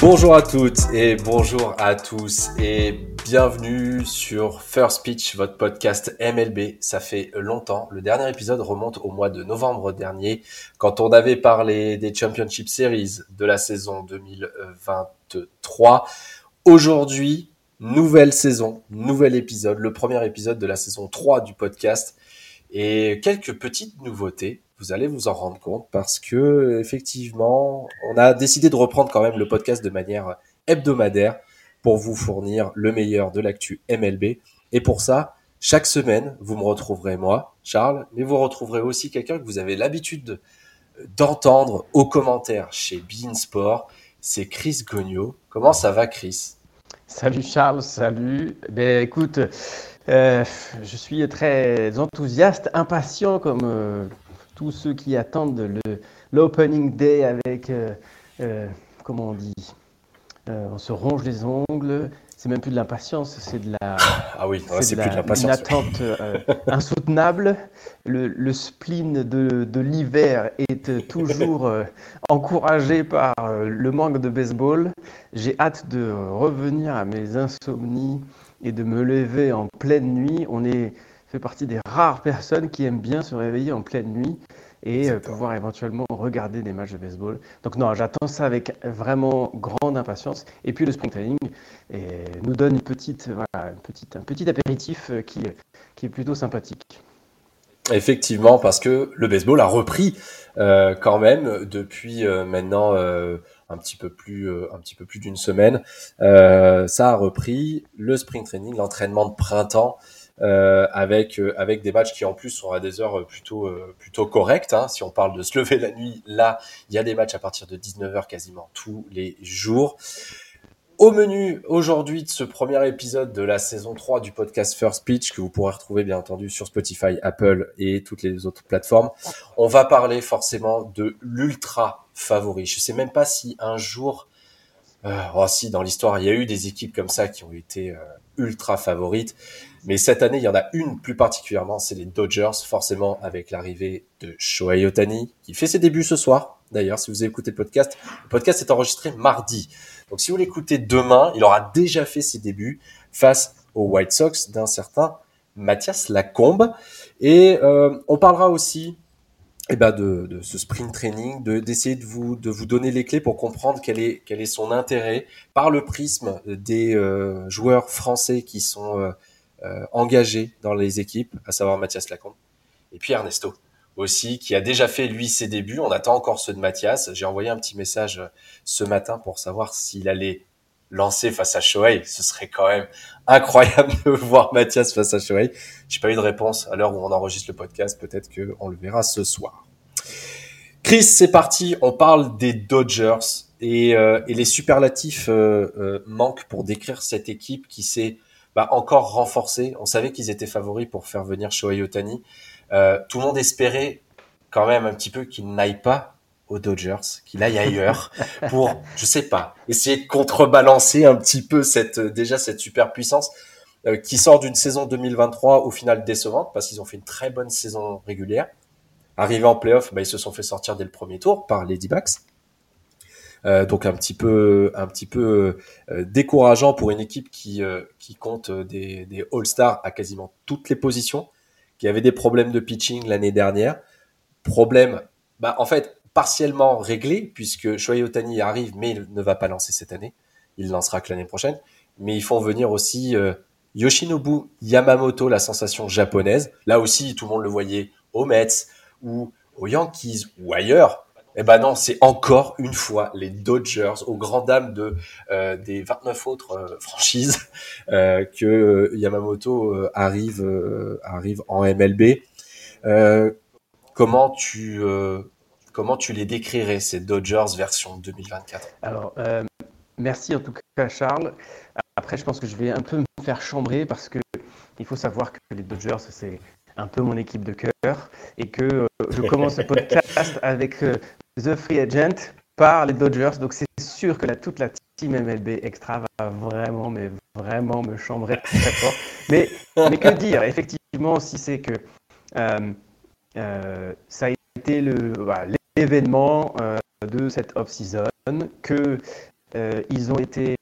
Bonjour à toutes et bonjour à tous et bienvenue sur First Pitch, votre podcast MLB. Ça fait longtemps. Le dernier épisode remonte au mois de novembre dernier quand on avait parlé des Championship Series de la saison 2023. Aujourd'hui, nouvelle saison, nouvel épisode, le premier épisode de la saison 3 du podcast et quelques petites nouveautés vous allez vous en rendre compte parce que effectivement, on a décidé de reprendre quand même le podcast de manière hebdomadaire pour vous fournir le meilleur de l'actu MLB. Et pour ça, chaque semaine, vous me retrouverez moi, Charles, mais vous retrouverez aussi quelqu'un que vous avez l'habitude d'entendre aux commentaires chez Beansport. C'est Chris Gogno. Comment ça va, Chris? Salut Charles, salut. Ben écoute, euh, je suis très enthousiaste, impatient comme euh, tous ceux qui attendent l'opening day avec, euh, euh, comment on dit, euh, on se ronge les ongles. C'est même plus de l'impatience, c'est de la. Ah oui, c'est plus de l'impatience. Une attente insoutenable. Le, spleen de, de l'hiver est toujours encouragé par le manque de baseball. J'ai hâte de revenir à mes insomnies et de me lever en pleine nuit. On est fait partie des rares personnes qui aiment bien se réveiller en pleine nuit et euh, pouvoir éventuellement regarder des matchs de baseball. Donc non, j'attends ça avec vraiment grande impatience. Et puis le spring training nous donne une petite, voilà, une petite, un petit apéritif euh, qui, qui est plutôt sympathique. Effectivement, parce que le baseball a repris euh, quand même depuis euh, maintenant euh, un petit peu plus, un petit peu plus d'une semaine. ça a repris le spring training, l'entraînement de printemps euh, avec euh, avec des matchs qui en plus sont à des heures plutôt euh, plutôt correctes. Hein. Si on parle de se lever la nuit, là, il y a des matchs à partir de 19h quasiment tous les jours. Au menu aujourd'hui de ce premier épisode de la saison 3 du podcast First Pitch que vous pourrez retrouver bien entendu sur Spotify, Apple et toutes les autres plateformes, on va parler forcément de l'ultra favori. Je sais même pas si un jour, euh, oh si dans l'histoire il y a eu des équipes comme ça qui ont été ultra favorites. Mais cette année, il y en a une plus particulièrement, c'est les Dodgers, forcément avec l'arrivée de Shohei Otani, qui fait ses débuts ce soir. D'ailleurs, si vous écoutez le podcast, le podcast est enregistré mardi. Donc si vous l'écoutez demain, il aura déjà fait ses débuts face aux White Sox d'un certain Mathias Lacombe. Et euh, on parlera aussi eh ben de, de, ce sprint training, de d'essayer de vous de vous donner les clés pour comprendre quel est quel est son intérêt par le prisme des euh, joueurs français qui sont euh, engagés dans les équipes, à savoir Mathias Lacombe et puis Ernesto aussi qui a déjà fait lui ses débuts. On attend encore ceux de Mathias. J'ai envoyé un petit message ce matin pour savoir s'il allait lancer face à Shohei. Ce serait quand même incroyable de voir Mathias face à Shohei. J'ai pas eu de réponse à l'heure où on enregistre le podcast. Peut-être qu'on le verra ce soir. Chris, c'est parti. On parle des Dodgers et, euh, et les superlatifs euh, euh, manquent pour décrire cette équipe qui s'est bah, encore renforcée. On savait qu'ils étaient favoris pour faire venir Shohei Otani. tout le monde espérait quand même un petit peu qu'il n'aille pas aux Dodgers, qu'il aille ailleurs pour, je sais pas, essayer de contrebalancer un petit peu cette déjà cette super puissance euh, qui sort d'une saison 2023 au final décevante parce qu'ils ont fait une très bonne saison régulière. Arrivé en playoff, bah, ils se sont fait sortir dès le premier tour par les D-backs. Euh, donc un petit peu, un petit peu euh, décourageant pour une équipe qui euh, qui compte des, All-Stars à quasiment toutes les positions, qui avait des problèmes de pitching l'année dernière. Problème, bah en fait partiellement réglé puisque Shohei Otani arrive mais il ne va pas lancer cette année. Il lancera que l'année prochaine. Mais ils font venir aussi Yoshinobu Yamamoto, la sensation japonaise. Là aussi, tout le monde le voyait aux Mets ou aux Yankees ou ailleurs. Eh ben non, c'est encore une fois les Dodgers, aux grandes dames de euh, des 29 autres euh, franchises, que Yamamoto arrive arrive en MLB. comment tu Comment tu les décrirais, ces Dodgers version 2024 Alors, euh, merci en tout cas, Charles. Après, je pense que je vais un peu me faire chambrer parce que il faut savoir que les Dodgers, c'est un peu mon équipe de cœur et que euh, je commence le podcast avec euh, The Free Agent par les Dodgers. Donc, c'est sûr que toute la team MLB Extra va vraiment, mais vraiment me chambrer très fort. Mais, mais que dire? Effectivement, si c'est que ça a été le, événement euh, de cette off-season, que ils ont été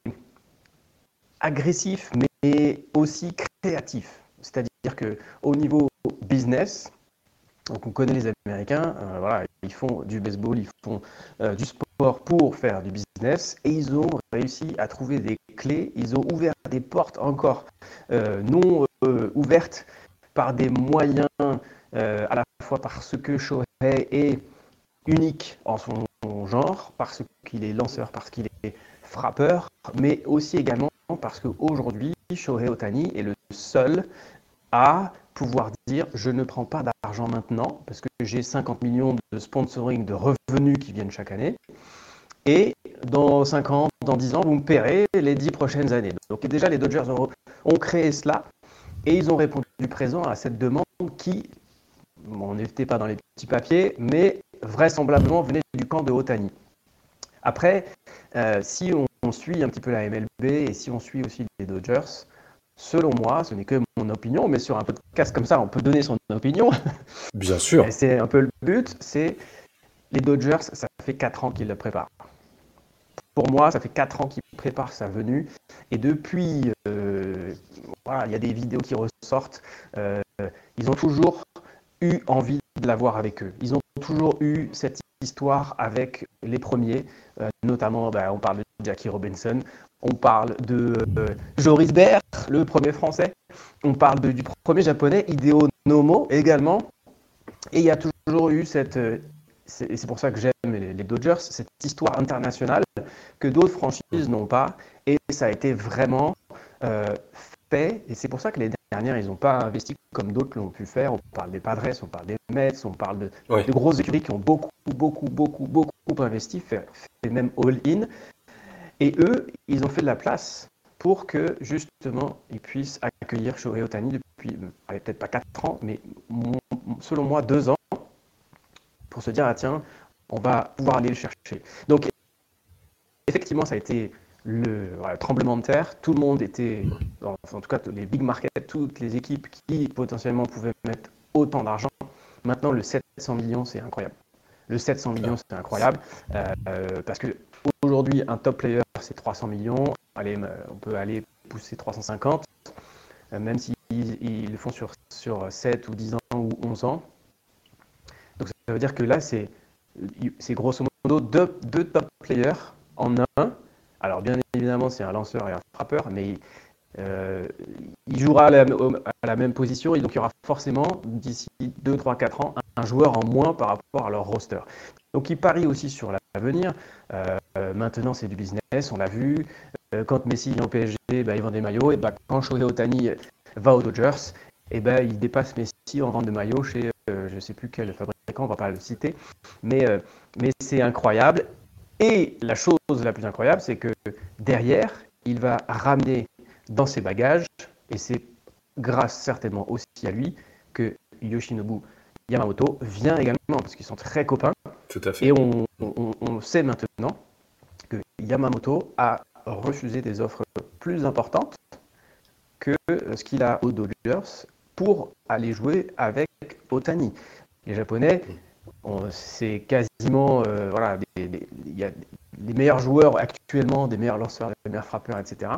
agressifs, mais aussi créatifs. C'est-à-dire que au niveau business, donc on connaît les Américains, euh, voilà, ils font du baseball, ils font euh, du sport pour faire du business, et ils ont réussi à trouver des clés, ils ont ouvert des portes encore euh, non ouvertes par des moyens, à la fois parce que Shohei est unique en son genre, parce qu'il est lanceur, parce qu'il est frappeur, mais aussi également parce qu'aujourd'hui, Shohei Otani est le seul à pouvoir dire je ne prends pas d'argent maintenant parce que j'ai 50 millions de sponsoring de revenus qui viennent chaque année. Et dans 5 ans, dans 10 ans, vous me paierez les 10 prochaines années. Donc déjà, les Dodgers ont, créé cela et ils ont répondu présent à cette demande qui, on n'était pas dans les petits papiers, mais vraisemblablement venait du camp de Otani. Après, euh, si on, suit un petit peu la MLB et si on suit aussi les Dodgers, selon moi, ce n'est que mon opinion, mais sur un podcast comme ça, on peut donner son opinion. Bien sûr. C'est un peu le but, c'est les Dodgers, ça fait 4 ans qu'ils le préparent. Pour moi, ça fait 4 ans qu'ils préparent sa venue. Et depuis, euh, voilà, il y a des vidéos qui ressortent. Euh, ils ont toujours eu envie de l'avoir avec eux. Ils ont toujours eu cette histoire avec les premiers, euh, notamment, bah, on parle de Jackie Robinson, on parle de euh, Joris Baer, le premier français. On parle du premier japonais, Hideo Nomo également. Et il y a toujours eu cette, euh, c'est pour ça que j'aime les, Dodgers, cette histoire internationale que d'autres franchises n'ont pas. Et ça a été vraiment euh, fait. Et c'est pour ça que les dernières, ils n'ont pas investi comme d'autres l'ont pu faire. On parle des Padres, on parle des Mets, on parle de, de grosses écuries qui ont beaucoup, beaucoup, beaucoup, beaucoup investi, fait, fait même all-in. Et eux, ils ont fait de la place pour que justement ils puissent accueillir Shohei Otani depuis euh, peut-être pas 4 ans, mais selon moi 2 ans, pour se dire ah tiens, on va pouvoir aller le chercher. Donc effectivement, ça a été le tremblement de terre. Tout le monde était, en tout cas les big markets, toutes les équipes qui potentiellement pouvaient mettre autant d'argent. Maintenant, le 700 millions, c'est incroyable. Le 700 millions, c'est incroyable euh, euh, parce que aujourd'hui, un top player, c'est 300 millions. Allez, euh, on peut aller pousser 350, même s'ils ils le font sur, sur 7 ou 10 ans ou 11 ans. Donc ça veut dire que là, c'est grosso modo deux, deux top players en un. Alors bien évidemment, c'est un lanceur et un frappeur, mais euh, il jouera à la, même position et donc il y aura forcément d'ici 2, 3, 4 ans un joueur en moins par rapport à leur roster. Donc il parie aussi sur l'avenir. Euh, maintenant c'est du business, on l'a vu. Euh, quand Messi est en PSG, bah, il vend des maillots. Et bah, quand Shohei Otani va aux Dodgers, et ben il dépasse Messi en vente de maillots chez je ne sais plus quel fabricant, on ne va pas le citer. Mais, mais c'est incroyable. Et la chose la plus incroyable, c'est que derrière, il va ramener dans ses bagages, et c'est grâce certainement aussi à lui que Yoshinobu Yamamoto vient également, parce qu'ils sont très copains. Tout à fait. Et on, sait maintenant que Yamamoto a refusé des offres plus importantes que ce qu'il a aux Dodgers pour aller jouer avec Otani. Les Japonais, c'est quasiment euh, voilà, il y a les meilleurs joueurs actuellement, des meilleurs lanceurs, des meilleurs frappeurs, etc.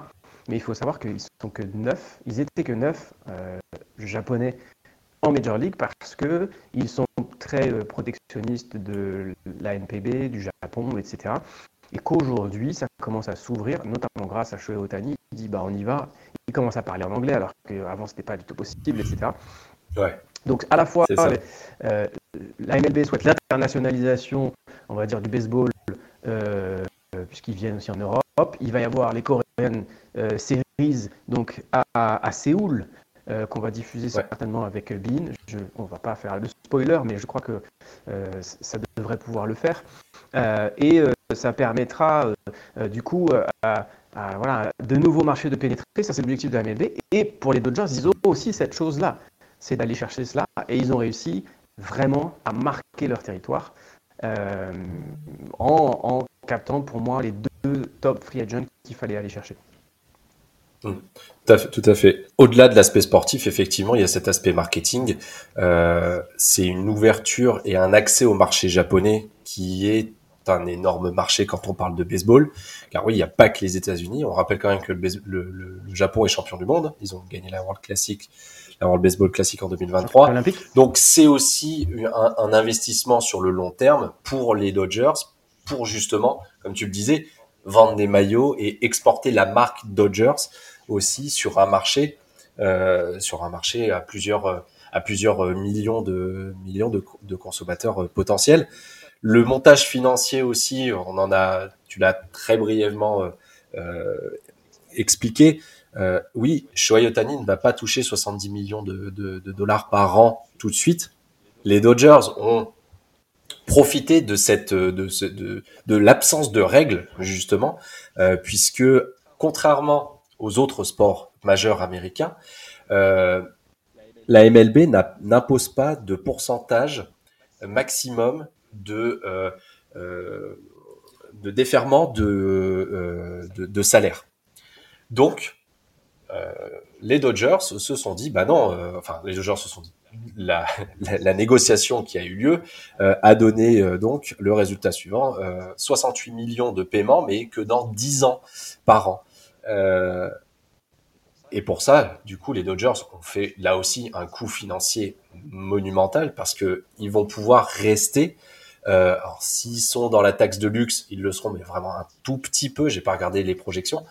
Mais il faut savoir qu'ils sont que neuf, ils étaient que neuf euh, japonais en Major League parce qu'ils sont très euh, protectionnistes de la NPB, du Japon, etc. Et qu'aujourd'hui, ça commence à s'ouvrir, notamment grâce à Shohei Otani. Il dit bah, on y va. Il commence à parler en anglais alors qu'avant, ce n'était pas du tout possible, etc. Ouais. Donc, à la fois, euh, la MLB souhaite l'internationalisation, on va dire, du baseball, euh, puisqu'ils viennent aussi en Europe. Il va y avoir les Korean euh, Series donc à, Séoul, euh, qu'on va diffuser certainement avec Bean. Je, on ne va pas faire le spoiler, mais je crois que ça devrait pouvoir le faire. et ça permettra du coup à, voilà, de nouveaux marchés de pénétrer. Ça, c'est l'objectif de la MLB. Et pour les Dodgers, ils ont aussi cette chose-là, c'est d'aller chercher cela. Et ils ont réussi vraiment à marquer leur territoire. Euh, en, captant pour moi les deux top free agents qu'il fallait aller chercher. Mmh. Tout à fait. Au-delà de l'aspect sportif, effectivement, il y a cet aspect marketing. Euh, c'est une ouverture et un accès au marché japonais qui est un énorme marché quand on parle de baseball, car oui, il n'y a pas que les États-Unis. On rappelle quand même que le, le, Japon est champion du monde. Ils ont gagné la World Classic, la World Baseball Classic en 2023. Donc c'est aussi un, un, investissement sur le long terme pour les Dodgers, pour justement, comme tu le disais, vendre des maillots et exporter la marque Dodgers aussi sur un marché, euh, sur un marché à plusieurs à plusieurs millions de millions de, consommateurs potentiels. Le montage financier aussi, on en a, tu l'as très brièvement euh, euh expliqué. Euh, oui, Shohei ne va pas toucher 70 millions de, de, dollars par an tout de suite. Les Dodgers ont profité de l'absence de règles justement, euh, puisque contrairement aux autres sports majeurs américains, euh, la MLB n'impose pas de pourcentage maximum de, euh, de déferment de, de, de, salaire. Donc, les Dodgers se sont dit, bah non, enfin les Dodgers se sont dit, la, négociation qui a eu lieu a donné donc le résultat suivant 68 millions de paiements, mais que dans 10 ans par an. Et pour ça, du coup, les Dodgers ont fait là aussi un coût financier monumental parce que ils vont pouvoir rester. Euh, alors, s'ils sont dans la taxe de luxe, ils le seront, mais vraiment un tout petit peu. J'ai pas regardé les projections,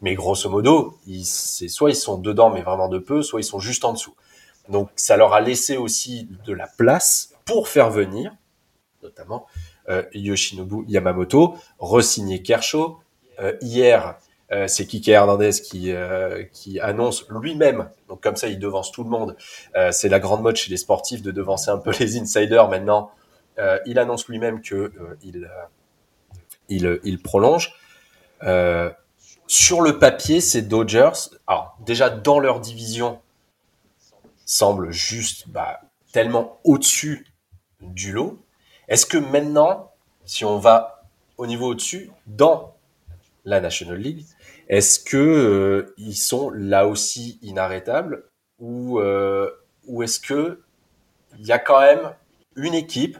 mais grosso modo, c'est soit ils sont dedans, mais vraiment de peu, soit ils sont juste en dessous. Donc, ça leur a laissé aussi de la place pour faire venir, notamment euh, Yoshinobu Yamamoto, re-signer Kershaw. Euh, hier, euh, c'est Kike Hernandez qui, qui annonce lui-même, donc comme ça il devance tout le monde, c'est la grande mode chez les sportifs de devancer un peu les insiders maintenant, il annonce lui-même que il, il, il, prolonge. sur le papier, ces Dodgers, alors déjà dans leur division, semblent juste bah, tellement au-dessus du lot. Est-ce que maintenant, si on va au niveau au-dessus, dans la National League, est-ce que euh, ils sont là aussi inarrêtables ou euh, ou est-ce que il y a quand même une équipe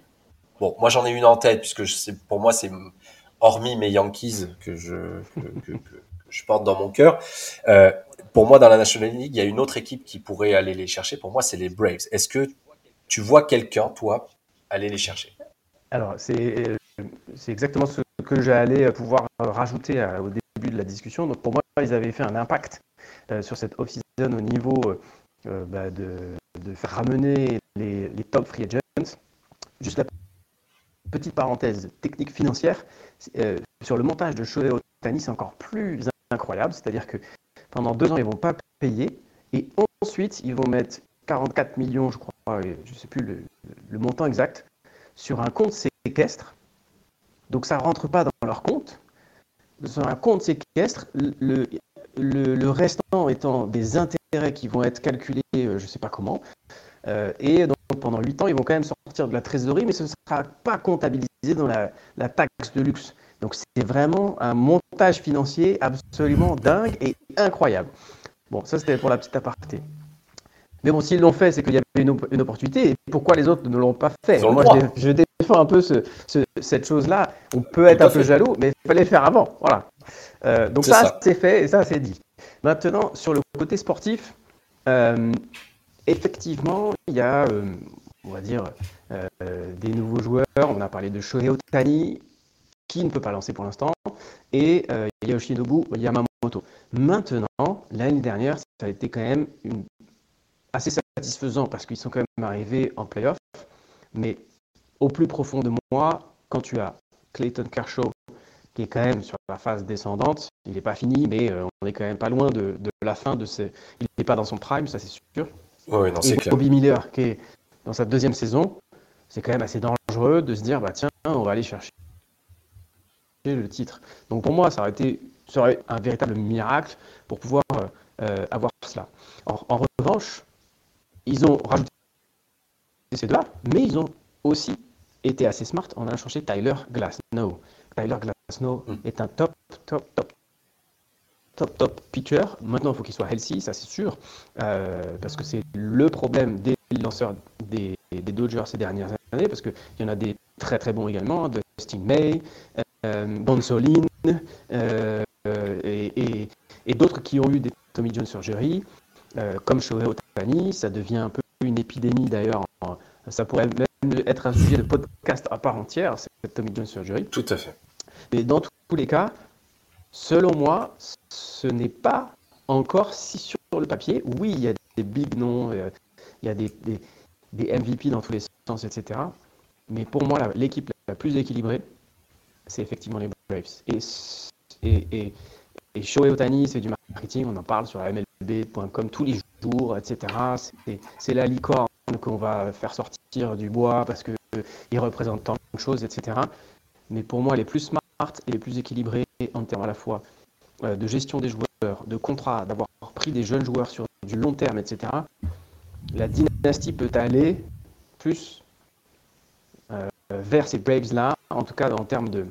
Bon, moi j'en ai une en tête puisque pour moi c'est hormis mes Yankees que je que, je porte dans mon cœur. Euh, pour moi, dans la National League, il y a une autre équipe qui pourrait aller les chercher. Pour moi, c'est les Braves. Est-ce que tu vois quelqu'un, toi, aller les chercher? Alors, c'est exactement ce que j'allais pouvoir rajouter au début de la discussion. Donc pour moi, ils avaient fait un impact euh, sur cette off-season au niveau euh, euh, bah, de, faire ramener les, top free agents. Juste la petite parenthèse technique financière, sur le montage de Shohei Otani, c'est encore plus incroyable. C'est-à-dire que pendant deux ans, ils ne vont pas payer et ensuite, ils vont mettre 44 millions, je crois, je ne sais plus le, montant exact, sur un compte séquestre. Donc ça ne rentre pas dans leur compte, sur un compte séquestre, le, le, restant étant des intérêts qui vont être calculés, euh, je ne sais pas comment. Euh, et donc, pendant 8 ans, ils vont quand même sortir de la trésorerie, mais ce ne sera pas comptabilisé dans la taxe de luxe. Donc c'est vraiment un montage financier absolument dingue et incroyable. Bon, ça c'était pour la petite aparté. Mais bon, s'ils l'ont fait, c'est qu'il y avait une, une, opportunité. Et pourquoi les autres ne l'ont pas fait? Moi, je, je, défends un peu ce, ce, cette chose-là. On peut être un peu jaloux, mais il fallait le faire avant. Voilà. Euh, donc ça, c'est fait et ça, c'est dit. Maintenant, sur le côté sportif, euh, effectivement, il y a, euh, on va dire, des nouveaux joueurs. On a parlé de Shohei Otani, qui ne peut pas lancer pour l'instant, et Yoshinobu Yamamoto. Maintenant, l'année dernière, ça a été quand même une assez satisfaisant parce qu'ils sont quand même arrivés en playoff. Mais au plus profond de moi, quand tu as Clayton Kershaw qui est quand même sur la phase descendante, il n'est pas fini, mais euh, on est quand même pas loin de, de la fin de ces. Il n'est pas dans son prime, ça c'est sûr. Oui, non, c'est clair. Bobby Miller qui est dans sa deuxième saison, c'est quand même assez dangereux de se dire bah tiens, on va aller chercher le titre. Donc pour moi, ça aurait été un véritable miracle pour pouvoir euh, avoir cela. En, en revanche, ils ont rajouté ces deux-là, mais ils ont aussi été assez smart en allant chercher Tyler Glasnow. Tyler Glasnow mm. est un top, top, top, top, top pitcher. Maintenant, il faut qu'il soit healthy, ça c'est sûr, euh, parce que c'est le problème des lanceurs des, des, Dodgers ces dernières années, parce qu'il y en a des très très bons également, de Dustin May, Bonsoline et, et, d'autres qui ont eu des Tommy John surgery, comme Shohei Otani. Ça devient un peu une épidémie d'ailleurs. Ça pourrait même être un sujet de podcast à part entière, cette Tommy John surgery. Tout à fait. Mais dans tous les cas, selon moi, ce n'est pas encore si sur le papier. Oui, il y a des big noms, euh, il y a des, des, MVP dans tous les sens, etc. Mais pour moi, l'équipe la plus équilibrée, c'est effectivement les Braves. Et, et, et, et Shohei Otani, c'est du marketing, on en parle sur la MLB.com tous les jours, etc. C'est la licorne qu'on va faire sortir du bois parce qu'il représente tant de choses, etc. Mais pour moi, les plus smart et les plus équilibrés en termes à la fois euh, de gestion des joueurs, de contrat, d'avoir pris des jeunes joueurs sur du long terme, etc., la dynastie peut aller plus vers ces Braves-là, en tout cas en termes de...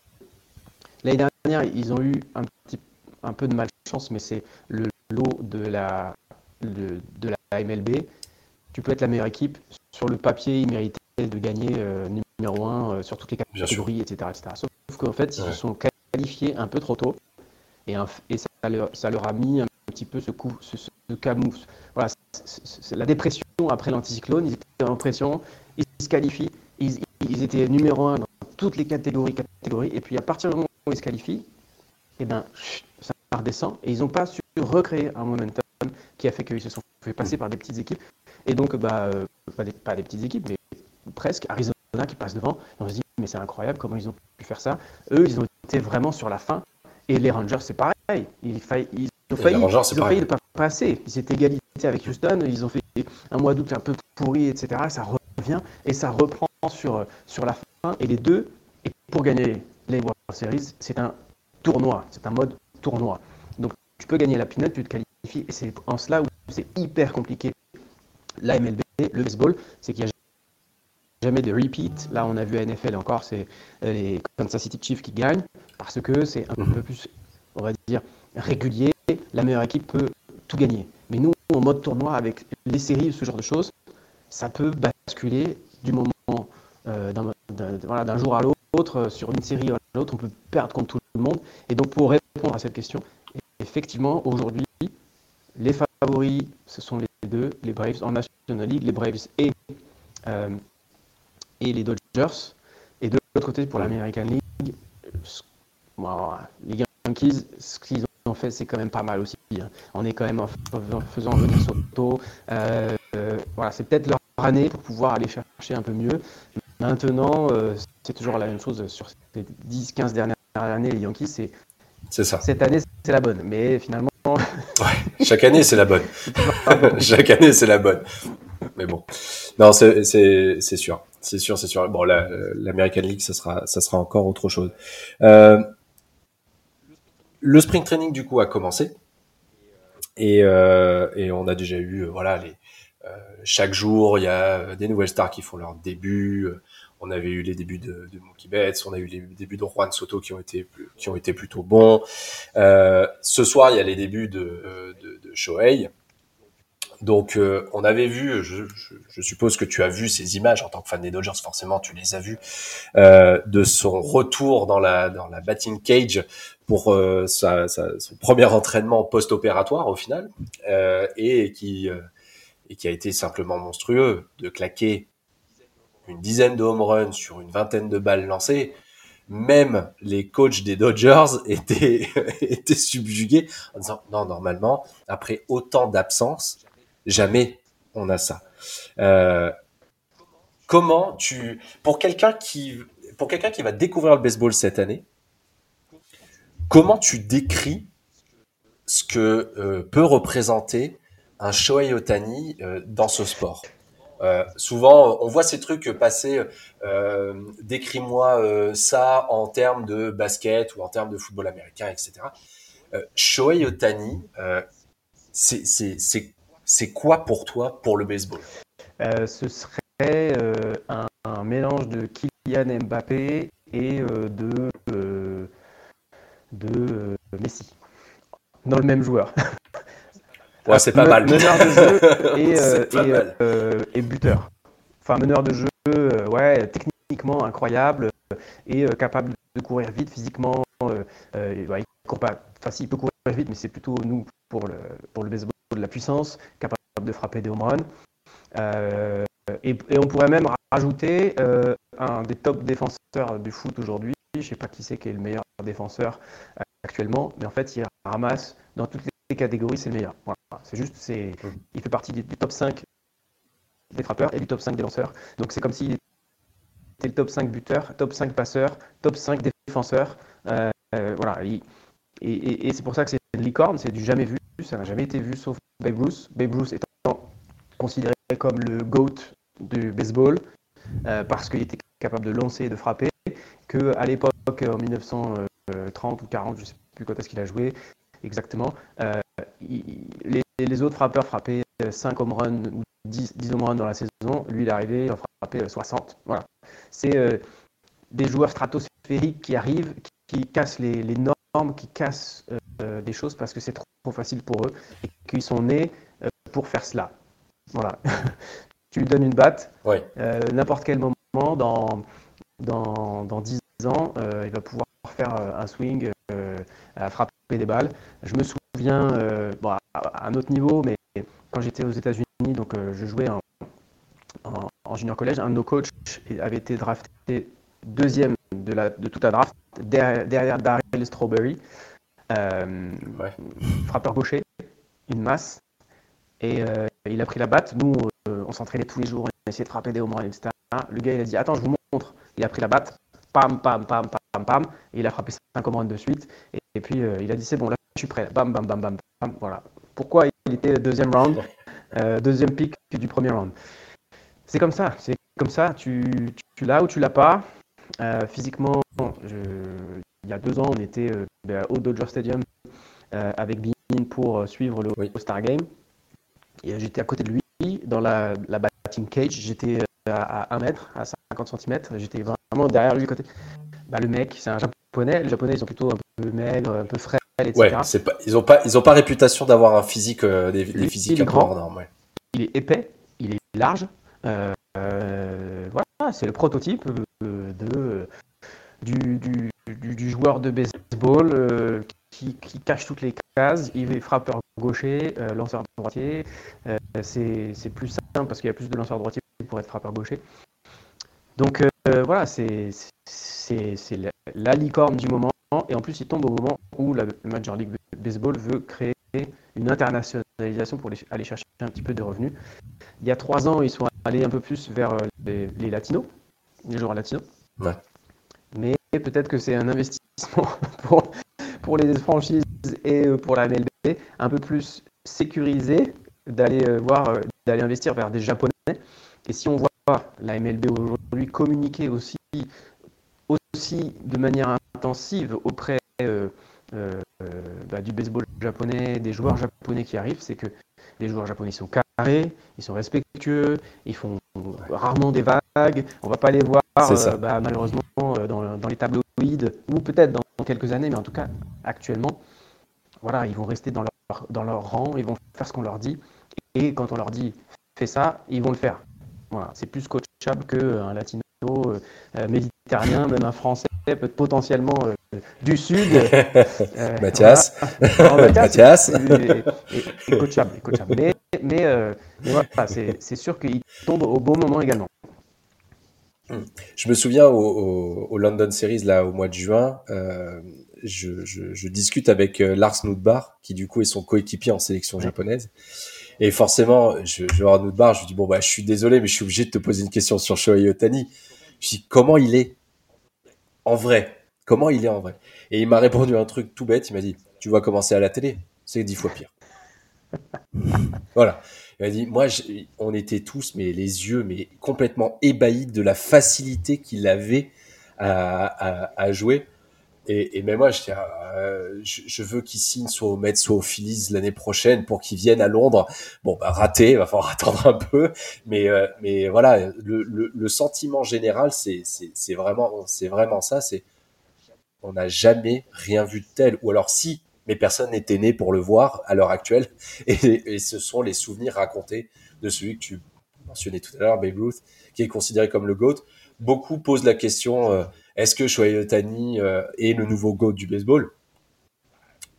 L'année dernière, ils ont eu un, petit, un peu de malchance, mais c'est le lot de la, de, la MLB. Tu peux être la meilleure équipe. Sur le papier, ils méritaient de gagner euh, numéro 1 sur toutes les catégories, etc., etc. Sauf qu'en fait, ils se sont qualifiés un peu trop tôt. Et, et ça, leur, ça, leur, a mis un petit peu ce coup, ce, ce Voilà, la dépression après l'anticyclone, ils étaient en pression, ils se qualifient, ils, ils, étaient numéro un dans toutes les catégories, catégories, et puis à partir du moment où ils se qualifient, et eh ben, ça redescend, et ils n'ont pas su recréer un momentum qui a fait qu'ils se sont fait passer par des petites équipes, et donc bah, euh, pas, des, pas, des, petites équipes, mais presque Arizona qui passe devant, on se dit mais c'est incroyable comment ils ont pu faire ça. Eux, ils ont été vraiment sur la fin et les Rangers, c'est pareil. Ils, ils ont failli, ils pas passer. Ils étaient égalité avec Houston. Ils ont fait un mois d'août un peu pourri, etc. Ça revient et ça reprend sur, sur la fin. Et les deux, et pour gagner les World Series, c'est un tournoi. C'est un mode tournoi. Donc tu peux gagner la pinot, tu te qualifies. Et c'est en cela où c'est hyper compliqué. La MLB, le baseball, c'est qu'il y a jamais de repeat. Là, on a vu à NFL encore, c'est les Kansas City Chiefs qui gagnent parce que c'est un mhm. peu plus, on va dire, régulier. La meilleure équipe peut tout gagner. Mais nous, en mode tournoi, avec les séries, ce genre de choses, ça peut basculer du moment euh, d'un jour à l'autre, euh, sur une série à l'autre, on peut perdre contre tout le monde. Et donc, pour répondre à cette question, effectivement, aujourd'hui, les favoris, ce sont les deux, les Braves en National League, les Braves et, euh, et les Dodgers. Et de l'autre côté, pour l'American League, les Yankees, ce qu'ils ont fait, c'est quand même pas mal aussi. Hein. On est quand même en faisant venir Soto. Euh, voilà, c'est peut-être leur année pour pouvoir aller chercher un peu mieux. Maintenant, euh, c'est toujours la même chose sur ces 10-15 dernières années, les Yankees, c'est c'est ça. Cette année, c'est la bonne, mais finalement. Ouais, chaque année, c'est la bonne. chaque année, c'est la bonne. Mais bon, non, c'est sûr, c'est sûr, c'est sûr. Bon, l'American League, ça sera, ça sera encore autre chose. Euh, le spring training du coup a commencé et, euh, et on a déjà eu voilà les chaque jour il y a des nouvelles stars qui font leur début. On avait eu les débuts de, de Mookie Betts, on a eu les débuts de Juan Soto qui ont été qui ont été plutôt bons. Euh, ce soir il y a les débuts de, de, Shohei. Donc, euh, on avait vu, je, suppose que tu as vu ces images en tant que fan des Dodgers, forcément, tu les as vues, euh, de son retour dans la dans la batting cage pour euh, sa, son premier entraînement post-opératoire au final, euh, et qui et qui a été simplement monstrueux de claquer une dizaine de home runs sur une vingtaine de balles lancées. Même les coachs des Dodgers étaient étaient subjugués en disant non normalement après autant d'absence Jamais on a ça. Euh, comment tu, pour quelqu'un qui, pour quelqu'un qui va découvrir le baseball cette année, comment tu décris ce que euh, peut représenter un Shohei Otani euh, dans ce sport souvent, on voit ces trucs passer. Décris-moi ça en termes de basket ou en termes de football américain, etc. Shohei Otani, c'est quoi pour toi pour le baseball? Euh, Ce serait euh, un, mélange de Kylian Mbappé et euh, de Messi. Dans le même joueur. Ouais, c'est pas mal. Meneur de jeu et, et, buteur. Enfin, meneur de jeu, ouais, techniquement incroyable, est capable de courir vite physiquement. Bah, il, court pas, enfin, il peut courir vite, mais c'est plutôt nous pour le, pour le baseball de la puissance, capable de frapper des home runs. Et, et, on pourrait même rajouter un des top défenseurs du foot aujourd'hui. Je ne sais pas qui c'est qui est le meilleur défenseur actuellement, mais en fait, il ramasse dans toutes les catégories, c'est le meilleur. C'est juste, c'est, il fait partie du, top 5 des frappeurs et du top 5 des lanceurs. Donc c'est comme s'il était le top 5 buteur, top 5 passeur, top 5 défenseur. Euh, euh, voilà. Et, c'est pour ça que c'est une licorne, c'est du jamais vu. Ça n'a jamais été vu sauf Babe Ruth. Babe Ruth étant considéré comme le GOAT du baseball euh, parce qu'il était capable de lancer et de frapper. Que à l'époque, en 1930 ou 40, je ne sais plus quand est-ce qu'il a joué exactement, les, les, autres frappeurs frappaient 5 home runs ou 10, 10 home runs dans la saison. Lui, il est arrivé, il a frappé 60. Voilà. C'est euh, des joueurs stratosphériques qui arrivent, qui, cassent les, normes, qui cassent euh, des choses parce que c'est trop, facile pour eux et qu'ils sont nés euh, pour faire cela. Voilà. tu lui donnes une batte, n'importe quel moment, dans, dans, dans 10 ans, il va pouvoir faire un swing, à frapper des balles. Je me souviens, bon, à un autre niveau, mais quand j'étais aux États-Unis, donc euh, je jouais en, en, junior collège, un de nos coachs avait été drafté deuxième de, la, de toute la draft, derrière, Daryl Strawberry, euh, frappeur gaucher, une masse, et euh, il a pris la batte. Nous, on s'entraînait tous les jours, on essayait de frapper des home runs, etc. Le gars, il a dit Attends, je vous montre. Il a pris la batte, pam, pam, pam, pam, pam, et il a frappé 5 home runs de suite. Et, puis, il a dit C'est bon, là, je suis prêt. Bam, bam, bam, bam, bam. Voilà. Pourquoi il était deuxième round, euh, deuxième pick du premier round? C'est comme ça, c'est comme ça, tu, tu, l'as ou tu l'as pas. Euh, physiquement, il y a deux ans, on était euh, ben, au Dodger Stadium avec Bean pour suivre le Star Game. Et j'étais à côté de lui dans la, la batting cage. J'étais à 1 mètre, à 50 cm. J'étais vraiment derrière lui côté. Bah, le mec, c'est un japonais. Les japonais, ils sont plutôt un peu maigres, un peu frais Ouais, c'est pas, ils ont pas, ils ont pas réputation d'avoir un physique, euh, des, des physiques est grand, Il est épais, il est large. Euh, euh, voilà, c'est le prototype de, du, du, du, joueur de baseball qui, qui, cache toutes les cases. Il est frappeur gaucher, lanceur droitier. c'est plus simple parce qu'il y a plus de lanceurs droitiers pour être frappeur gaucher. Donc voilà, c'est la, la licorne du moment. Et en plus, il tombe au moment où la Major League Baseball veut créer une internationalisation pour aller chercher un petit peu de revenus. Il y a trois ans, ils sont allés un peu plus vers euh, les, latinos, les joueurs latinos. Mais peut-être que c'est un investissement pour, pour les franchises et euh, pour la MLB un peu plus sécurisé d'aller euh, voir, d'aller investir vers des Japonais. Et si on voit la MLB aujourd'hui communiquer aussi, aussi de manière intensive auprès euh, euh, bah, du baseball japonais, des joueurs japonais qui arrivent, c'est que les joueurs japonais sont carrés, ils sont respectueux, ils font rarement des vagues. On va pas les voir euh, bah, malheureusement dans, dans, les tabloïds ou peut-être dans, quelques années, mais en tout cas actuellement, voilà, ils vont rester dans leur, dans leur rang, ils vont faire ce qu'on leur dit. Et quand on leur dit fais ça, ils vont le faire. Voilà, c'est plus coachable qu'un latino méditerranéen, même un français peut potentiellement euh, du sud. Euh, Mathias. Mathias. Est, coachable, Mais, mais, euh, voilà, c'est sûr qu'il tombe au bon moment également. Je me souviens au, London Series, là, au mois de juin, je, je, discute avec Lars Nudbar, qui du coup est son coéquipier en sélection japonaise. Et forcément, je, vais voir Nudbar, je lui dis, bon, bah, je suis désolé, mais je suis obligé de te poser une question sur Shohei Otani. Je dis, comment il est en vrai? Comment il est en vrai? Et il m'a répondu un truc tout bête. Il m'a dit Tu vois commencer à la télé? C'est dix fois pire. voilà. Il m'a dit Moi, on était tous, mais les yeux, mais complètement ébahis de la facilité qu'il avait à, jouer. Et, même moi, euh, je, je, veux qu'il signe soit au Mets, soit au Phillies l'année prochaine pour qu'il vienne à Londres. Bon, bah, raté, va falloir attendre un peu. Mais, euh, mais voilà, le, le, sentiment général, c'est vraiment, c'est vraiment ça. C'est on n'a jamais rien vu de tel. Ou alors si, mais personne n'était né pour le voir à l'heure actuelle. Et, ce sont les souvenirs racontés de celui que tu mentionné tout à l'heure, Babe Ruth, qui est considéré comme le GOAT. Beaucoup posent la question est-ce que Shohei Otani est le nouveau GOAT du baseball?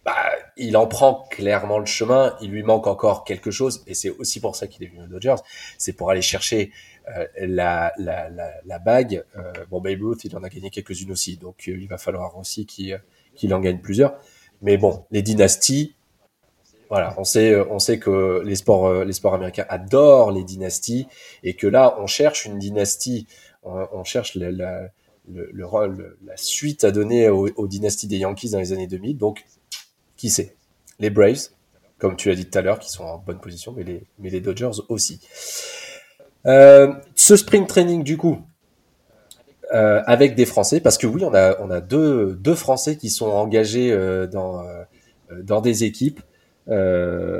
Bah, il en prend clairement le chemin. Il lui manque encore quelque chose, et c'est aussi pour ça qu'il est venu aux Dodgers. C'est pour aller chercher euh, la, la, la, la, bague. Euh, bon, Babe Ruth, il en a gagné quelques-unes aussi, donc euh, il va falloir aussi qu'il qu'il en gagne plusieurs. Mais bon, les dynasties, voilà, on sait, on sait que les sports, les sports américains adorent les dynasties, et que là, on cherche une dynastie, on, cherche la, le, rôle, la suite à donner aux, dynasties des Yankees dans les années 2000. Donc, qui sait? Les Braves, comme tu l'as dit tout à l'heure, qui sont en bonne position, mais les, Dodgers aussi. Euh, ce spring training, du coup, euh, avec des Français, parce que oui, on a, deux, Français qui sont engagés euh, dans, des équipes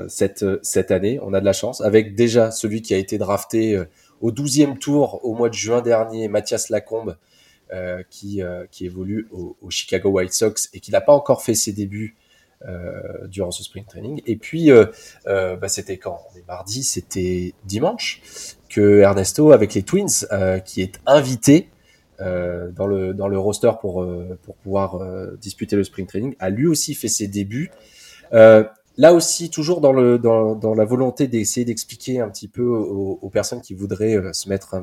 cette année. On a de la chance, avec déjà celui qui a été drafté au 12e tour au mois de juin dernier, Mathias Lacombe, qui, qui évolue au, Chicago White Sox et qui n'a pas encore fait ses débuts euh, durant ce spring training. Et puis, euh, euh, bah, c'était quand? On est mardi, c'était dimanche que Ernesto, avec les Twins, qui est invité dans le dans le roster pour pour pouvoir disputer le spring training, a lui aussi fait ses débuts. Là aussi, toujours dans la volonté d'essayer d'expliquer un petit peu aux, personnes qui voudraient se mettre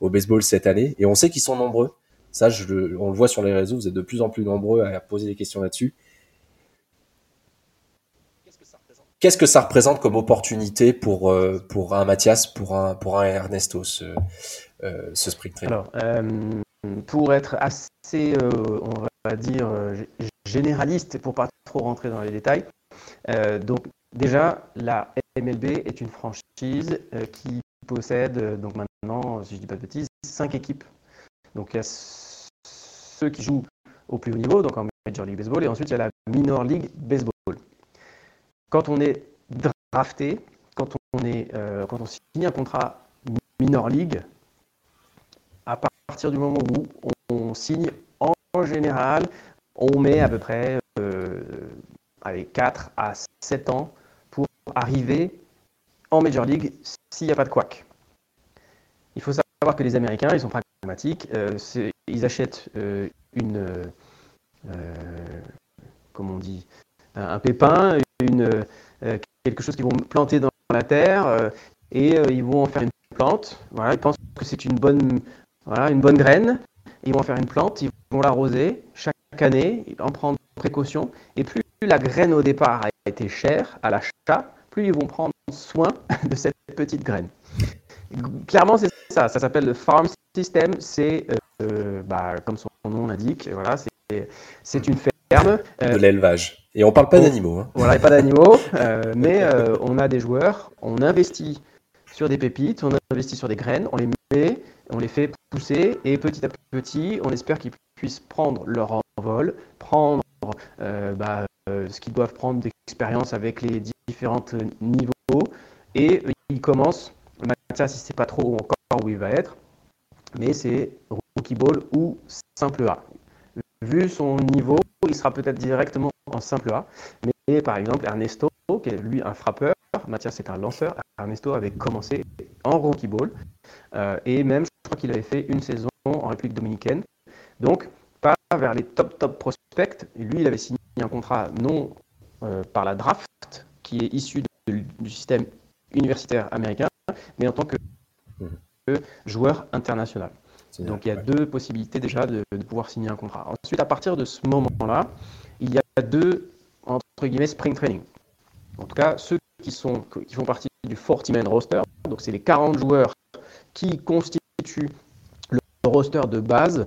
au baseball cette année. Et on sait qu'ils sont nombreux. Ça, on le voit sur les réseaux. Vous êtes de plus en plus nombreux à poser des questions là-dessus. Qu'est-ce que ça représente comme opportunité pour, euh, un Mathias, pour un, Ernesto, ce, euh, ce sprint training? Alors, euh, pour être assez, on va dire, généraliste, pour pas trop rentrer dans les détails, donc déjà, la MLB est une franchise qui possède, donc maintenant, si je dis pas de bêtises, cinq équipes. Donc il y a ceux qui jouent au plus haut niveau, donc en Major League Baseball, et ensuite il y a la Minor League Baseball quand on est drafté, quand on, est, euh, quand on signe un contrat minor league, à partir du moment où on, signe, en général, on met à peu près euh, 4 à 7 ans pour arriver en Major League s'il n'y a pas de couac. Il faut savoir que les Américains, ils sont pragmatiques. Euh, ils achètent euh, une, comment on dit, un pépin, une, euh, quelque chose qu'ils vont planter dans la terre euh, et euh, ils vont en faire une plante. Voilà, ils pensent que c'est une bonne, voilà, une bonne graine. Ils vont en faire une plante, ils vont l'arroser chaque année, en prendre précaution. Et plus la graine au départ a été chère à l'achat, plus ils vont prendre soin de cette petite graine. Clairement, c'est ça. Ça s'appelle le farm system. C'est, bah, comme son nom l'indique, voilà, c'est une ferme. de l'élevage. Et on parle pas d'animaux. Hein. Voilà, pas d'animaux, euh, mais euh, on a des joueurs, on investit sur des pépites, on investit sur des graines, on les met, on les fait pousser, et petit à petit, on espère qu'ils puissent prendre leur envol, prendre euh, bah, ce qu'ils doivent prendre d'expérience avec les différents niveaux, et ils commencent, Mathias, il ne sait pas trop encore où il va être, mais c'est rookie ball ou simple A. Vu son niveau, il sera peut-être directement en simple A. Mais par exemple, Ernesto, qui est lui un frappeur, Mathias est un lanceur, Ernesto avait commencé en rookie ball. Euh, et même, je crois qu'il avait fait une saison en République dominicaine. Donc, pas vers les top top prospects. Lui, il avait signé un contrat non euh, par la draft, qui est issu du système universitaire américain, mais en tant que, que joueur international. Donc il y a deux possibilités déjà de, pouvoir signer un contrat. Ensuite, à partir de ce moment-là, il y a deux, entre guillemets, spring training. En tout cas, ceux qui, sont, qui font partie du 40-man roster, donc c'est les 40 joueurs qui constituent le roster de base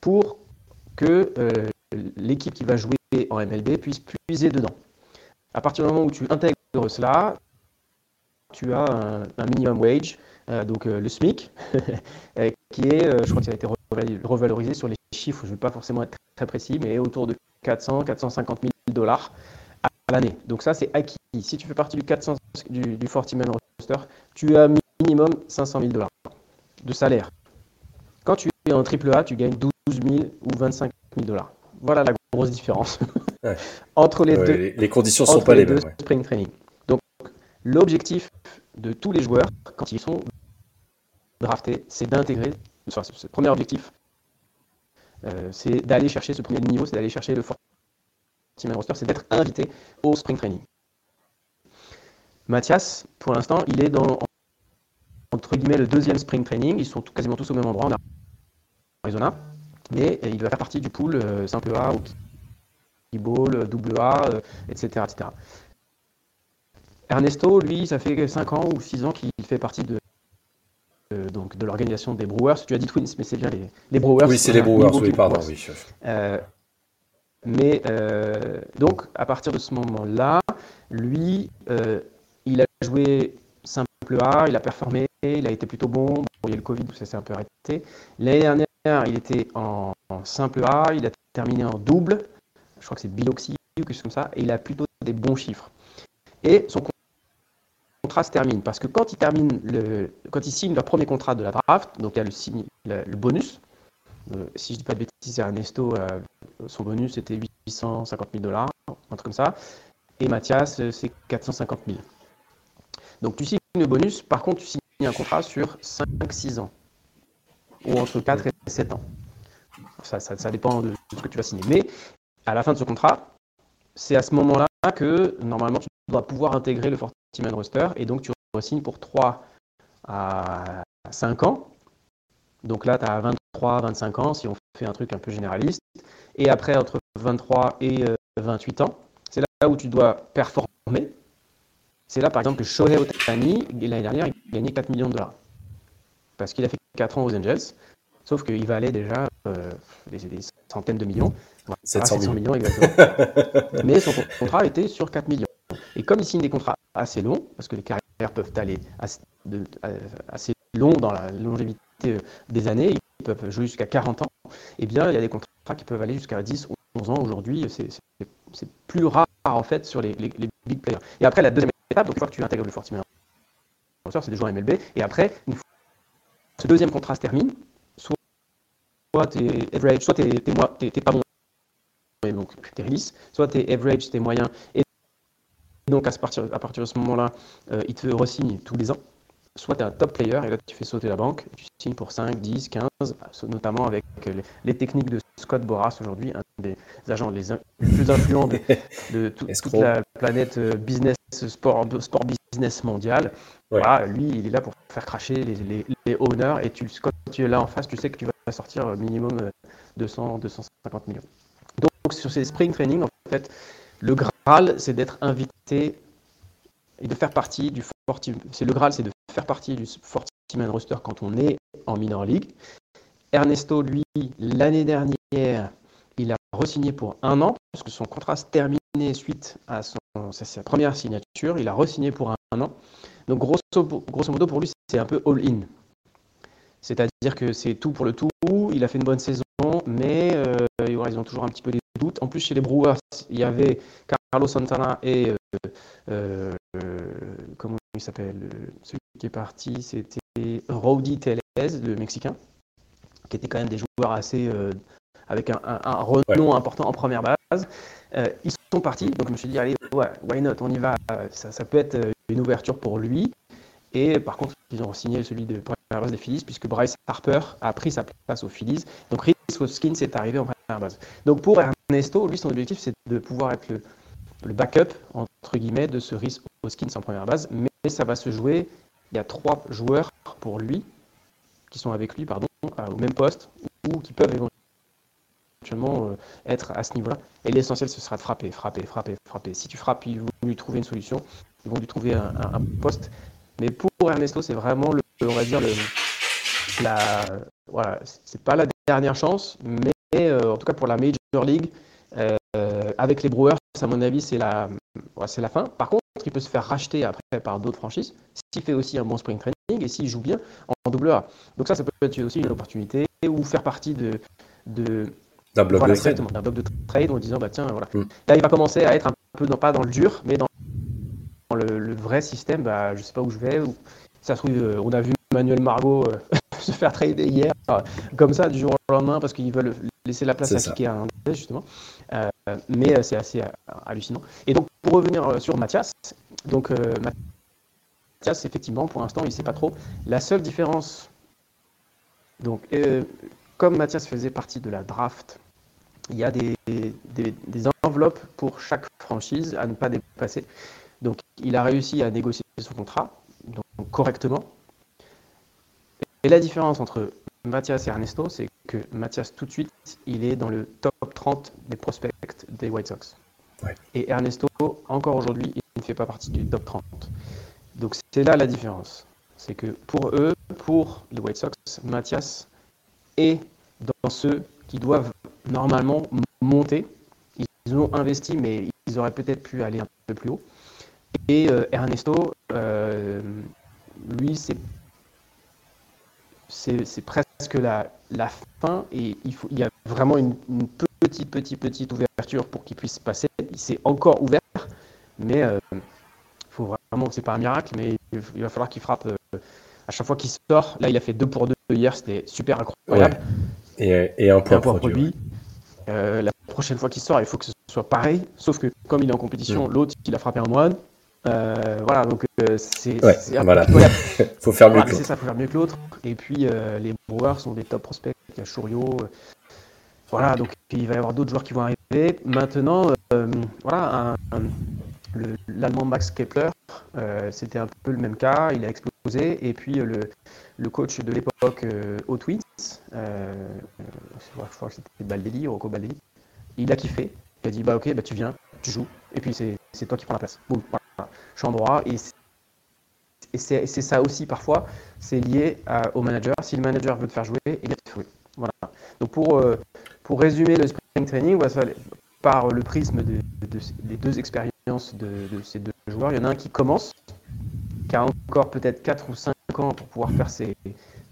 pour que euh, l'équipe qui va jouer en MLB puisse puiser dedans. À partir du moment où tu intègres cela, tu as un minimum wage euh, donc euh, le SMIC, qui est, je crois qu'il a été revalorisé sur les chiffres, je ne vais pas forcément être très précis, mais autour de 400, 450 000 dollars à l'année. Donc ça, c'est acquis. Si tu fais partie du, 400, du, du 40 man roster, tu as minimum 500 000 dollars de salaire. Quand tu es en triple A, tu gagnes 12 000 ou 25 000 dollars. Voilà la grosse différence entre les deux. Les, conditions ne sont pas les, mêmes. Spring training. Donc l'objectif de tous les joueurs, quand ils sont drafté, c'est d'intégrer, enfin, ce premier objectif, euh, c'est d'aller chercher ce premier niveau, c'est d'aller chercher le 40 man roster, c'est d'être invité au spring training. Mathias, pour l'instant, il est dans entre guillemets le deuxième spring training. Ils sont quasiment tous au même endroit en Arizona, mais il va faire partie du pool euh, simple A ou ball, double A, etc., etc. Ernesto, lui, ça fait 5 ans ou 6 ans qu'il fait partie de, donc, de l'organisation des Brewers. Tu as dit Twins, mais c'est bien les, les, Brewers. Oui, c'est les Brewers, oui, pardon. Oui. Euh, mais euh, donc, à partir de ce moment-là, lui, euh, il a joué simple A, il a performé, il a été plutôt bon. bon il y a le Covid, ça s'est un peu arrêté. L'année dernière, il était en, simple A, il a terminé en double. Je crois que c'est biloxy ou quelque chose comme ça. Et il a plutôt des bons chiffres. Et son contrat se termine. Parce que quand il termine le, leur premier contrat de la draft, donc il y a le, bonus. Euh, si je dis pas de bêtises, Ernesto, euh, son bonus c'était 850 000 dollars, un truc comme ça. Et Mathias, euh, c'est 450 000. Donc tu signes le bonus, par contre tu signes un contrat sur 5-6 ans. Ou entre 4 et 7 ans. Ça, ça, ça, dépend de ce que tu vas signer. Mais à la fin de ce contrat, c'est à ce moment-là que normalement tu dois pouvoir intégrer le 40-man roster et donc tu signes pour 3 à 5 ans. Donc là, tu as 23, 25 ans si on fait un truc un peu généraliste. Et après, entre 23 et 28 euh, ans, c'est là où tu dois performer. C'est là, par exemple, que Shohei Otani, l'année dernière, il a gagné 4 millions de dollars. Parce qu'il a fait 4 ans aux Angels. Sauf qu'il valait déjà euh, des, centaines de millions. 700, millions. exactement. Mais son contrat était sur 4 millions. Et comme il signe des contrats assez longs, parce que les carrières peuvent aller assez, assez long dans la longévité euh, des années, ils peuvent jouer jusqu'à 40 ans, eh bien, il y a des contrats qui peuvent aller jusqu'à 10 ou 11 ans. Aujourd'hui, c'est plus rare, en fait, sur les, big players. Et après, la deuxième étape, donc, une fois que tu intègres le 40 millions, c'est des joueurs MLB. Et après, une fois que ce deuxième contrat se termine, soit tu es average, soit tu n'es pas bon, donc tu es release, soit tu es average, tu es moyen. Et donc, à partir, à partir de ce moment-là, euh, il te re-signe tous les ans. Soit tu es un top player et là tu fais sauter la banque, tu signes pour 5, 10, 15, notamment avec les, techniques de Scott Boras aujourd'hui, un des agents les, plus influents de, toute la planète euh, business, sport, sport business mondial. Voilà, lui, il est là pour faire cracher les, les, owners et tu, quand tu es là en face, tu sais que tu vas sortir minimum 200, euh, 250 millions. Donc sur ces spring training, en fait, le Graal, c'est d'être invité et de faire partie du 40, c'est le Graal, c'est de faire partie du 40 man roster quand on est en minor league. Ernesto, lui, l'année dernière, il a re-signé pour un an, parce que son contrat se terminait suite à sa première signature. Il a re-signé pour un, an. Donc, grosso modo, pour lui, c'est un peu all-in. C'est-à-dire que c'est tout pour le tout. Il a fait une bonne saison, mais euh, ils ont toujours un petit peu des doutes. En plus, chez les Brewers, il y avait Carlos Santana et euh, euh, comment il s'appelle Celui qui est parti, c'était Rowdy Tellez, le Mexicain, qui était quand même des joueurs assez avec un, renom important en première base. ils sont partis, donc je me suis dit, allez, why not, on y va, ça, ça, peut être une ouverture pour lui. Et par contre, ils ont signé celui de première base des Phillies, puisque Bryce Harper a pris sa place aux Phillies. Donc Rhys Hoskins est arrivé en première base. Donc pour Ernesto, lui, son objectif, c'est de pouvoir être le, backup, entre guillemets, de ce Rhys Hoskins en première base. Mais ça va se jouer, il y a trois joueurs pour lui, qui sont avec lui, pardon, au même poste, ou qui peuvent éventuellement euh, être à ce niveau-là. Et l'essentiel, ce sera de frapper, frapper, frapper, frapper. Si tu frappes, ils vont lui trouver une solution, ils vont lui trouver un, un poste. Mais pour Ernesto, c'est vraiment, le, on va dire, le, la, voilà, c'est pas la dernière chance, mais euh, en tout cas pour la Major League, euh, avec les Brewers, à mon avis, c'est la, c'est la fin. Par contre, il peut se faire racheter après par d'autres franchises s'il fait aussi un bon spring training et s'il joue bien en double A. Donc ça, ça peut être aussi une opportunité ou faire partie de, de d'un bloc, de trade. D'un bloc de trade en disant bah tiens voilà. Mm. Là, il va commencer à être un peu non pas dans le dur, mais dans le, vrai système, bah, je sais pas où je vais. Ça se trouve, euh, on a vu Manuel Margot euh, se faire trader hier, comme ça, du jour au lendemain, parce qu'ils veulent laisser la place à Kiki à justement. Euh, mais c'est assez hallucinant. Et donc, pour revenir sur Mathias, donc Mathias, effectivement, pour l'instant, il ne sait pas trop. La seule différence Donc, comme Mathias faisait partie de la draft, il y a des, des, enveloppes pour chaque franchise à ne pas dépasser. Donc, il a réussi à négocier son contrat correctement. Et la différence entre Mathias et Ernesto, c'est que Mathias, tout de suite, il est dans le top 30 des prospects des White Sox. Et Ernesto, encore aujourd'hui, il ne fait pas partie du top 30. Donc c'est là la différence. C'est que pour eux, pour les White Sox, Mathias est dans ceux qui doivent normalement monter. Ils ont investi, mais ils auraient peut-être pu aller un peu plus haut. Et euh, Ernesto, euh, lui, c'est c'est presque la, la, fin et il, faut, il y a vraiment une, petite, petite, petite ouverture pour qu'il puisse passer. Il s'est encore ouvert, mais euh, il faut vraiment, c'est pas un miracle, mais il, va falloir qu'il frappe euh, à chaque fois qu'il sort. Là, il a fait 2 pour 2 hier, c'était super incroyable. Et, et, un point, produit. Euh, la prochaine fois qu'il sort, il faut que ce soit pareil, sauf que comme il est en compétition, mm. l'autre, il a frappé un moine. Euh, voilà, donc euh, c'est. Ouais, voilà. faut faire mieux que l'autre. C'est ça, faut faire mieux que l'autre. Et puis euh, les Brewers sont des top prospects. Il y a voilà, donc il va y avoir d'autres joueurs qui vont arriver. Maintenant, voilà, l'Allemand Max Kepler, c'était un peu le même cas. Il a explosé. Et puis le, le coach de l'époque aux Twins, je crois que c'était Baldelli, Rocco Baldelli, il a kiffé. Il a dit bah ok, bah tu viens, tu joues, et puis c'est toi qui prends la place. Boum, voilà en droit. Et, c'est ça aussi parfois, c'est lié au manager. Si le manager veut te faire jouer, il bien tu Voilà. Donc pour, euh, pour résumer le spring training, par le prisme de, des deux expériences de, ces deux joueurs, il y en a un qui commence, qui a encore peut-être 4 ou 5 ans pour pouvoir faire ses,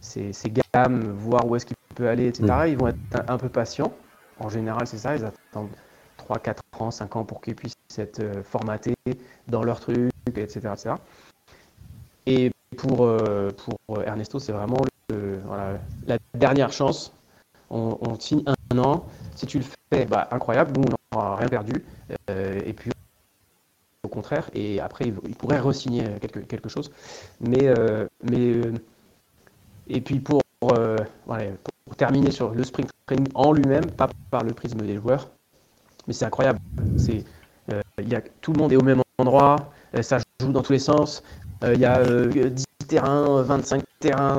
ses, gammes, voir où est-ce qu'il peut aller, etc. Mm. Ils vont être un, un peu patients. En général, c'est ça, ils attendent 3, 4 ans, 5 ans pour qu'ils puissent être euh, formatés dans leur truc, etc. etc. Et pour, euh, pour euh, Ernesto, c'est vraiment la dernière chance. On, signe un an. Si tu le fais, bah, incroyable, nous, on n'aura rien perdu. et puis, au contraire, et après, il, pourrait re-signer quelque, quelque chose. Mais, mais et puis, pour, pour terminer sur le sprint training en lui-même, pas par le prisme des joueurs, mais c'est incroyable. C'est, euh, y a, tout le monde est au même endroit, euh, ça joue dans tous les sens. Euh, il y a 10 terrains, 25 terrains,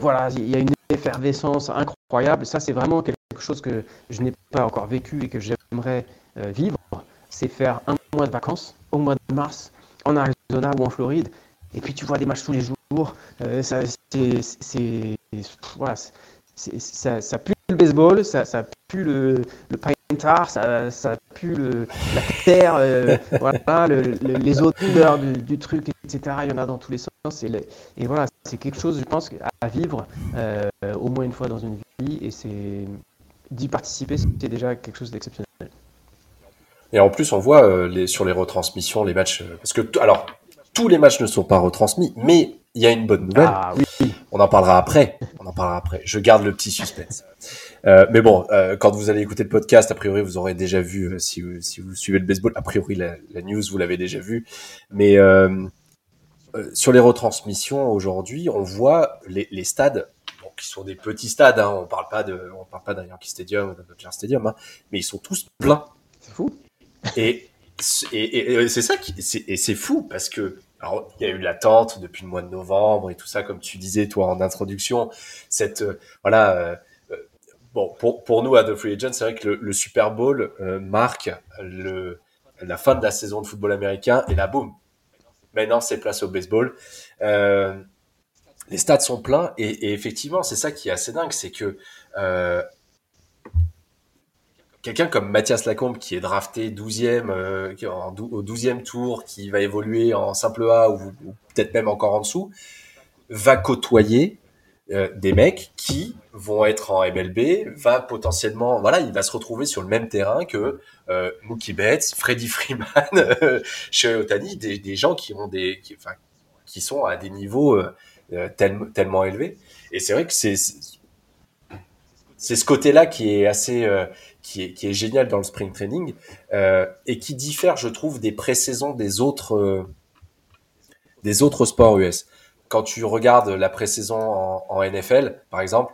voilà, il y a une effervescence incroyable. Ça, c'est vraiment quelque chose que je n'ai pas encore vécu et que j'aimerais vivre. C'est faire un mois de vacances au mois de mars en Arizona ou en Floride. Et puis tu vois des matchs tous les jours. ça, pue le baseball, ça, ça pue le, le tard, ça, ça pue le, la terre, euh, voilà, les odeurs du, du, truc, etc. Il y en a dans tous les sens. Et, et voilà, c'est quelque chose, je pense, à vivre euh, au moins une fois dans une vie. Et c'est d'y participer, c'est déjà quelque chose d'exceptionnel. Et en plus, on voit euh, les, sur les retransmissions, les matchs, parce que alors tous les matchs ne sont pas retransmis, mais il y a une bonne nouvelle. Ah, oui. On en parlera après. On en parlera après. Je garde le petit suspense. Euh, mais bon, euh, quand vous allez écouter le podcast, a priori, vous aurez déjà vu, euh, si, vous, si vous suivez le baseball, a priori, la, la news, vous l'avez déjà vu. Mais euh, euh, sur les retransmissions aujourd'hui, on voit les, les stades, bon, qui sont des petits stades. Hein, on parle pas de, on parle pas d'un Yankee Stadium, d'un Dodger Stadium, hein, mais ils sont tous pleins. C'est fou. Et, et, et c'est ça qui, et c'est fou parce que alors, il y a eu l'attente depuis le mois de novembre et tout ça, comme tu disais, toi, en introduction. Cette, voilà, bon, pour, pour nous à The Free Agent, c'est vrai que le, Super Bowl euh, marque le, la fin de la saison de football américain et là, boum, maintenant c'est place au baseball. Euh, les stades sont pleins et, effectivement, c'est ça qui est assez dingue, c'est que euh, quelqu'un comme Mathias Lacombe qui est drafté 12e euh, au 12e tour, qui va évoluer en simple A ou peut-être même encore en dessous, va côtoyer euh, des mecs qui vont être en MLB, va potentiellement, voilà, il va se retrouver sur le même terrain que euh, Mookie Betts, Freddie Freeman, chez Otani, des, gens qui ont des, qui, enfin, qui sont à des niveaux euh, euh tellement élevés. Et c'est vrai que c'est c'est ce côté-là qui est assez qui est, qui est génial dans le spring training et qui diffère, je trouve, des pré-saisons des autres des autres sports US quand tu regardes la pré-saison en, NFL, par exemple,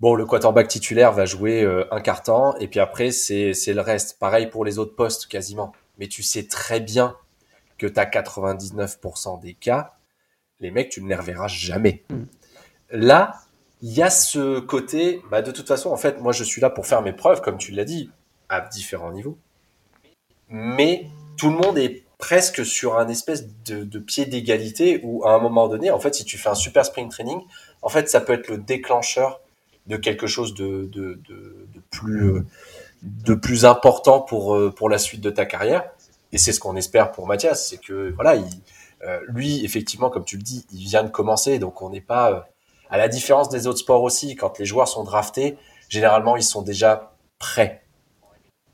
bon, le quarterback titulaire va jouer euh, un quart temps, et puis après, c'est le reste. Pareil pour les autres postes, quasiment. Mais tu sais très bien que tu as 99% des cas, les mecs, tu ne les reverras jamais. Là, il y a ce côté, bah, de toute façon, en fait, moi, je suis là pour faire mes preuves, comme tu l'as dit, à différents niveaux. Mais tout le monde est presque sur un espèce de, pied d'égalité où, à un moment donné, en fait, si tu fais un super spring training, en fait, ça peut être le déclencheur de quelque chose de, de, plus, de plus important pour, pour la suite de ta carrière. Et c'est ce qu'on espère pour Mathias, c'est que, voilà, il, euh, lui, effectivement, comme tu le dis, il vient de commencer, donc on n'est pas, euh, à la différence des autres sports aussi, quand les joueurs sont draftés, généralement, ils sont déjà prêts.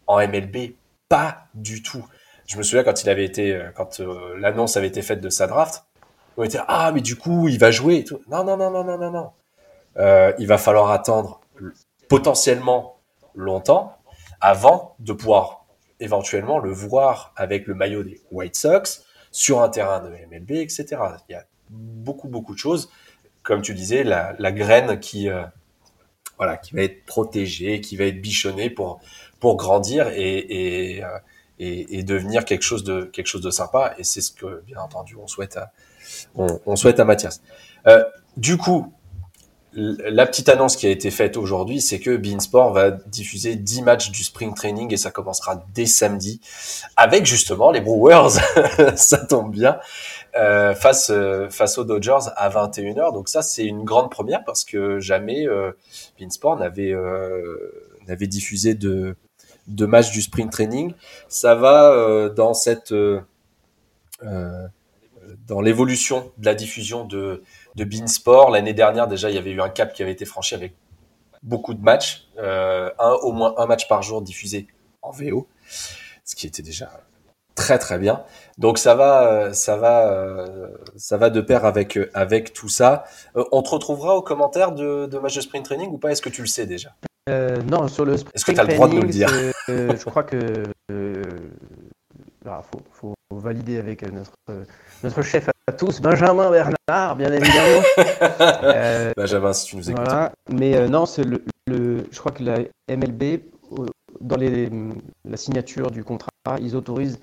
En MLB, pas du tout. Je me souviens quand il avait été, euh, quand l'annonce avait été faite de sa draft, on était ah mais du coup il va jouer. Non non non non non non non. il va falloir attendre potentiellement longtemps avant de pouvoir éventuellement le voir avec le maillot des White Sox, sur un terrain de MLB, etc. Il y a beaucoup, beaucoup de choses. Comme tu disais, la, graine qui, euh, voilà, qui va être protégée, qui va être bichonnée pour, pour grandir et, et, devenir quelque chose de, quelque chose de sympa. Et c'est ce que, bien entendu, on souhaite à, on, souhaite à Mathias. Euh, du coup, la petite annonce qui a été faite aujourd'hui, c'est que Beansport va diffuser 10 matchs du spring training et ça commencera dès samedi avec justement les Brewers, ça tombe bien, euh, face euh, face aux Dodgers à 21h. Donc ça c'est une grande première parce que jamais euh, Beansport n'avait n'avait diffusé de de matchs du spring training. Ça va euh, dans cette dans l'évolution de la diffusion de de Beansport. L'année dernière, déjà, il y avait eu un cap qui avait été franchi avec beaucoup de matchs, euh, un, au moins un match par jour diffusé en VO, ce qui était déjà très très bien. Donc ça va, ça va, euh, ça va de pair avec avec tout ça. Euh, on te retrouvera aux commentaires de, de match de sprint training ou pas? Est-ce que tu le sais déjà? Non, sur le sprint Est-ce que tu as le droit de nous le dire Je crois que il faut, valider avec notre, notre chef à tous, Benjamin Bernard, bien évidemment. euh, Benjamin, si tu nous écoutes. Mais euh, non, c'est le, je crois que la MLB, dans les, la signature du contrat, ils autorisent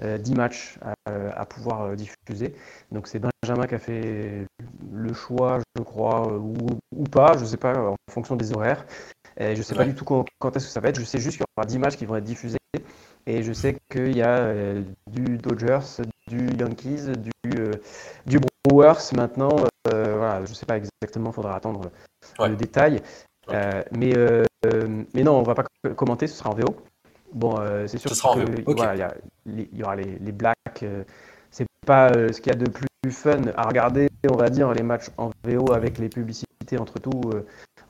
10 euh, matchs à, pouvoir euh, diffuser. Donc c'est Benjamin qui a fait le choix, je crois, ou, ou pas, je ne sais pas, en fonction des horaires. Je ne sais pas du tout quand, quand est-ce que ça va être. Je sais juste qu'il y aura 10 matchs qui vont être diffusés. Et je sais qu'il y a euh, du Dodgers, du Yankees, du, euh, du Brewers maintenant. Euh, voilà, je ne sais pas exactement, il faudra attendre le détail. mais, mais non, on ne va pas commenter, ce sera en VO. Bon, c'est sûr qu'il voilà, y, y, aura les, les Blacks. c'est pas ce qu'il y a de plus fun à regarder, on va dire, les matchs en VO avec les publicités entre tout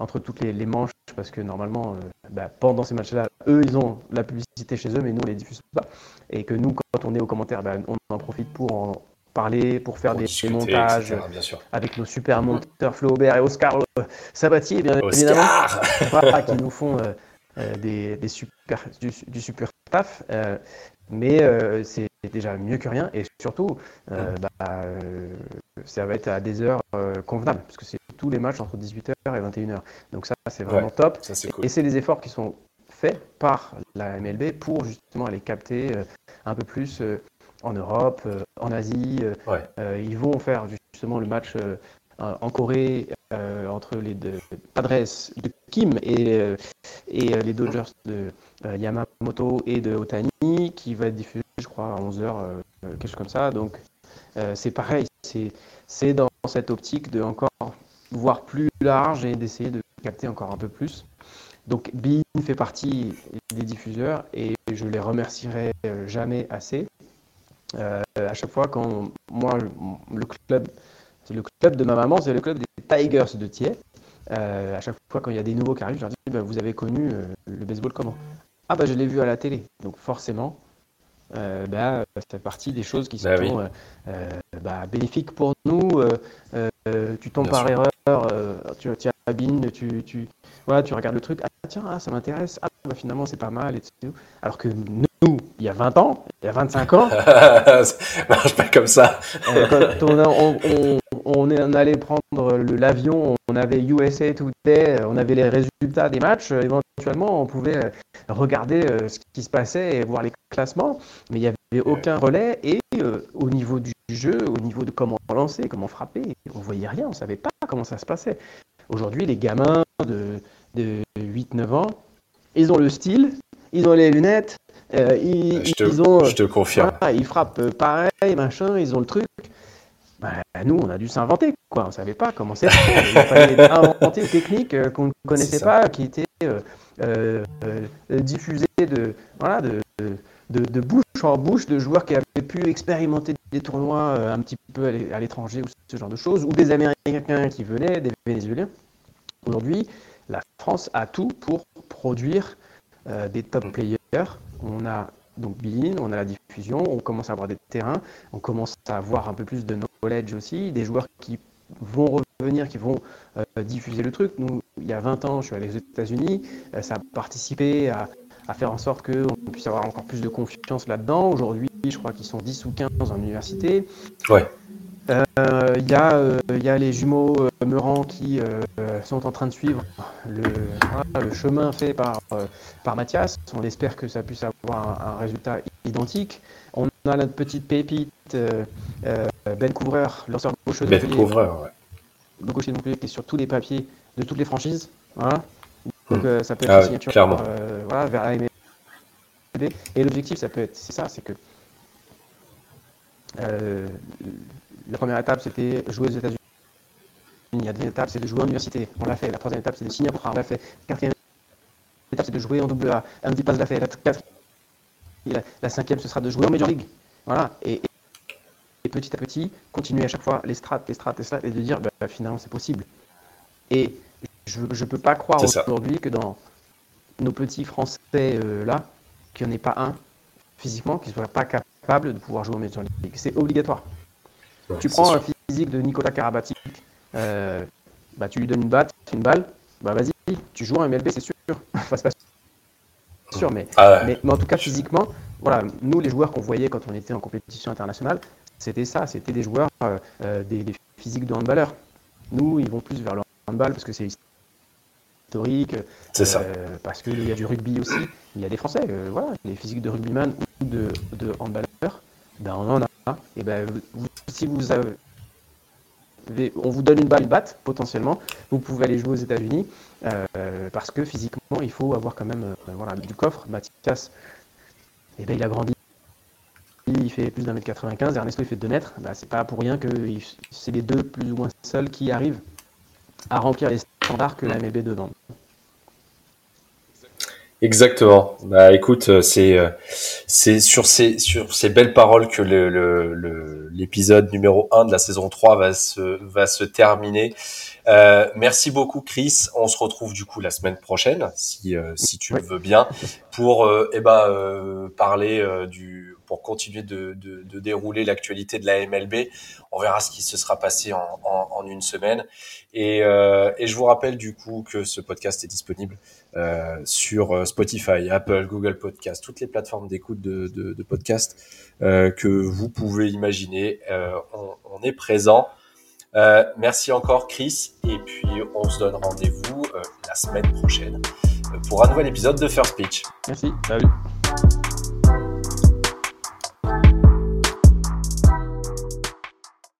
entre toutes les, manches, parce que normalement, euh, bah, pendant ces matchs-là, eux, ils ont la publicité chez eux, mais nous, on les diffuse pas. Et que nous, quand on est aux commentaires, bah, on en profite pour en parler, pour faire des, montages avec nos super monteurs Flaubert et Oscar euh, Sabatier, bien évidemment, qui nous font euh, des, super, du, super taf. mais c'est déjà mieux que rien et surtout, bah, ça va être à des heures convenables, parce que c'est tous les matchs entre 18h et 21h. Donc ça, c'est vraiment top. Et c'est des efforts qui sont faits par la MLB pour justement aller capter euh, un peu plus euh, en Europe, euh, en Asie. ils vont faire justement le match en Corée entre les deux Padres de Kim et, et les Dodgers de Yamamoto et de Otani qui va diffusé, je crois, à 11h, quelque chose comme ça. Donc c'est pareil, c'est dans cette optique de encore voir plus large et d'essayer de capter encore un peu plus. Donc Bean fait partie des diffuseurs et je les remercierai euh, jamais assez. Euh, à chaque fois quand moi le club, c'est le club de ma maman, c'est le club des Tigers de Thiers. Euh, à chaque fois quand il y a des nouveaux qui arrivent, je leur dis bah, vous avez connu le baseball comment? Ah bah je l'ai vu à la télé. Donc forcément, euh, bah, ça fait partie des choses qui bah sont euh, euh, bah, bénéfiques pour nous. tu tombes par erreur, tu, tu tu, tu, voilà, tu regardes le truc, ah tiens, ah, ça m'intéresse, ah bah, finalement c'est pas mal, etc. Alors que nous, il y a 20 ans, il y a 25 ans, ça marche pas comme ça. on, on, est, on allait prendre l'avion, on avait USA Today, on avait les résultats des matchs. Éventuellement, on pouvait regarder ce qui se passait et voir les classements, mais il n'y avait aucun relais. Et au niveau du jeu, au niveau de comment lancer, comment frapper, on voyait rien, on ne savait pas comment ça se passait. Aujourd'hui, les gamins de, de 8-9 ans, ils ont le style, ils ont les lunettes, euh, ils, je te, ils ont. Je te confirme. ils frappent pareil, machin, ils ont le truc. Bah, nous, on a dû s'inventer, quoi. On savait pas comment c'est. Il fallait inventer une technique euh, qu'on ne connaissait pas, qui était euh, diffusée de, voilà, de, de, de, bouche en bouche de joueurs qui avaient pu expérimenter des tournois un petit peu à l'étranger ou ce genre de choses, ou des Américains qui venaient, des Vénézuéliens. Aujourd'hui, la France a tout pour produire des top players on a donc Bean, on a la diffusion, on commence à avoir des terrains, on commence à avoir un peu plus de knowledge aussi, des joueurs qui vont revenir, qui vont euh, diffuser le truc. Nous, il y a 20 ans, je suis allé aux États-Unis, euh, ça a participé à, faire en sorte qu'on puisse avoir encore plus de confiance là-dedans. Aujourd'hui, je crois qu'ils sont 10 ou 15 en université. Ouais. Euh, il y, y, a les jumeaux Meurant qui sont en train de suivre le, le chemin fait par, par Mathias. On espère que ça puisse avoir un, résultat identique. On a notre petite pépite Ben Couvreur, lanceur gauche de Ben Couvreur, ouais. Le gaucher de Montpellier qui est sur tous les papiers de toutes les franchises. Voilà. Donc Hmm. ça peut être Ah une signature euh, voilà, vers la MLB. Et l'objectif, ça peut être, c'est ça, c'est que euh, la première étape, c'était jouer aux États-Unis. La deuxième étape, c'est de jouer en université. On l'a fait. La troisième étape, c'est de signer un contrat. On l'a fait. La quatrième étape, c'est de jouer en double A. Andy Paz l'a fait. La, quatrième- la, la cinquième, ce sera de jouer en Major League. Voilà. Et, et- et petit à petit, continuer à chaque fois les strates, les strates, les strates, et de dire, bah, finalement, c'est possible. Et je ne peux pas croire aujourd'hui que dans nos petits Français euh, là, qu'il n'y en ait pas un physiquement qui ne soit pas capable de pouvoir jouer au Major League. C'est obligatoire. Ouais, Tu prends un physique de Nicolas Karabatic, euh, bah, tu lui donnes une batte, une balle, bah vas-y, tu joues en MLB, c'est sûr. Enfin, c'est pas sûr, mais, Ah ouais. mais, mais en tout cas, physiquement, voilà, nous, les joueurs qu'on voyait quand on était en compétition internationale, c'était ça, c'était des joueurs, euh, euh, des, des physiques de handballeurs. Nous, ils vont plus vers le handball parce que c'est historique, C'est ça. euh, parce qu'il y a du rugby aussi. Il y a des Français, euh, voilà, les physiques de rugbyman ou de, de handballeurs, ben on en a. Et ben, vous- si vous avez, on vous donne une balle, une batte, potentiellement, vous pouvez aller jouer aux États-Unis, euh, parce que physiquement, il faut avoir quand même euh, voilà, du coffre. Mathias, eh ben, il a grandi. Il fait plus d'un mètre 95, Ernesto il fait 2 mètres. Ben, c'est pas pour rien que c'est les deux plus ou moins seuls qui arrivent à remplir les standards que la MLB demande. Exactement. Bah écoute, euh, c'est euh, c'est sur ces sur ces belles paroles que le le- le- l'épisode numéro 1 de la saison 3 va se va se terminer. Euh, merci beaucoup Chris. On se retrouve du coup la semaine prochaine si si tu le veux bien pour euh, eh ben euh, parler du pour continuer de, dérouler l'actualité de la MLB. On verra ce qui se sera passé en, une semaine. Et, euh, et je vous rappelle du coup que ce podcast est disponible euh, sur euh, Spotify, Apple, Google Podcast, toutes les plateformes d'écoute de, de, podcast que vous pouvez imaginer. On, on est présent. Merci encore Chris et puis on se donne rendez-vous la semaine prochaine pour un nouvel épisode de First Pitch. Merci, salut.